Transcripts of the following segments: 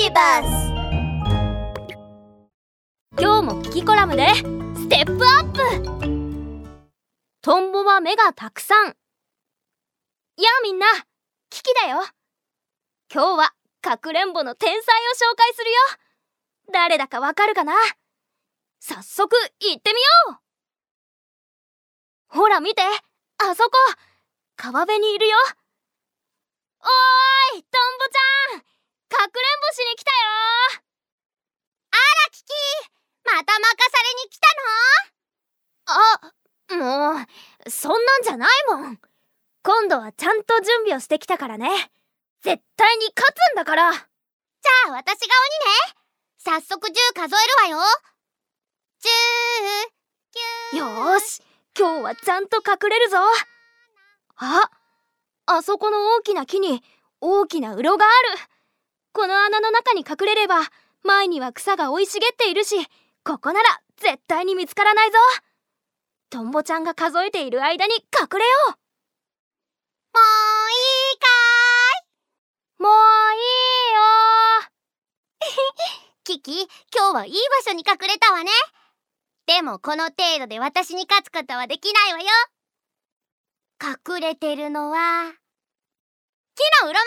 ビバス今日もキキコラムでステップアップ!トンボは目がたくさん!やあみんな!キキだよ!今日はかくれんぼの天才を紹介するよ!誰だかわかるかな?早速行ってみよう!ほら見て!あそこ!川辺にいるよ!おーいトンボちゃん!かくれんぼしに来たよ。あらキキまた任されに来たの？あもうそんなんじゃないもん。今度はちゃんと準備をしてきたからね。絶対に勝つんだから。じゃあ私が鬼ね。早速10数えるわよ。10よーし。今日はちゃんと隠れるぞ。ああそこの大きな木に大きな鱗があるこの穴の中に隠れれば前には草が生い茂っているしここなら絶対に見つからないぞ。トンボちゃんが数えている間に隠れよう。もういいかい。もういいよ。キキ今日はいい場所に隠れたわね。でもこの程度で私に勝つことはできないわよ。隠れてるのは木の裏の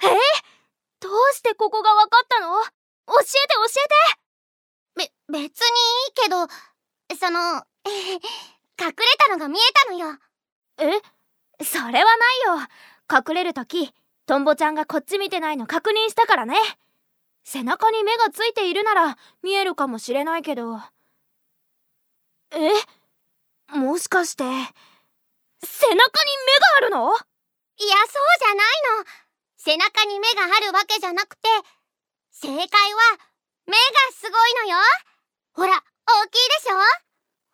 中ね。え？どうしてここがわかったの？教えて教えてべ、別にいいけど、その、隠れたのが見えたのよ。え？それはないよ。隠れるとき、トンボちゃんがこっち見てないの確認したからね。背中に目がついているなら見えるかもしれないけど。え？もしかして、背中に目があるの？いや、そうじゃないの。背中に目があるわけじゃなくて、正解は、目がすごいのよほら、大きいでしょ？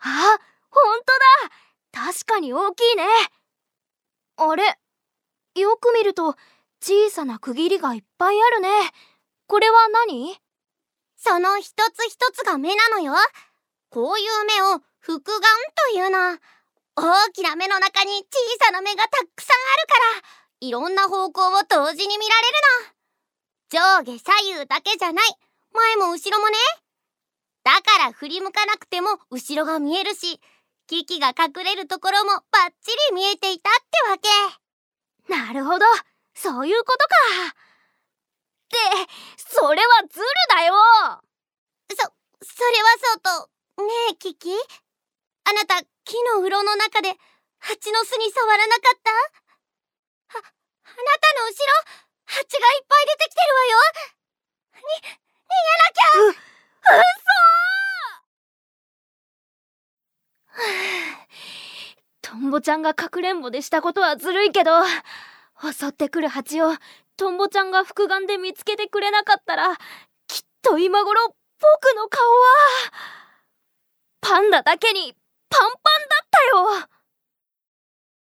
あ、ほんとだ確かに大きいねあれよく見ると、小さな区切りがいっぱいあるね。これは何？その一つ一つが目なのよ。こういう目を複眼というの。大きな目の中に小さな目がたくさんあるから、いろんな方向を同時に見られるの上下左右だけじゃない。前も後ろもね。だから振り向かなくても後ろが見えるしキキが隠れるところもバッチリ見えていたってわけ。なるほど。そういうことか。ってそれはズルだよ。そそれはそうとねえキキ？あなた木のうろの中で蜂の巣に触らなかった、蜂がいっぱい出てきてるわよ。に、逃げなきゃ。う、嘘。トンボちゃんがかくれんぼでしたことはずるいけど、襲ってくる蜂をトンボちゃんが複眼で見つけてくれなかったら、きっと今頃僕の顔は、パンダだけにパンパンだったよ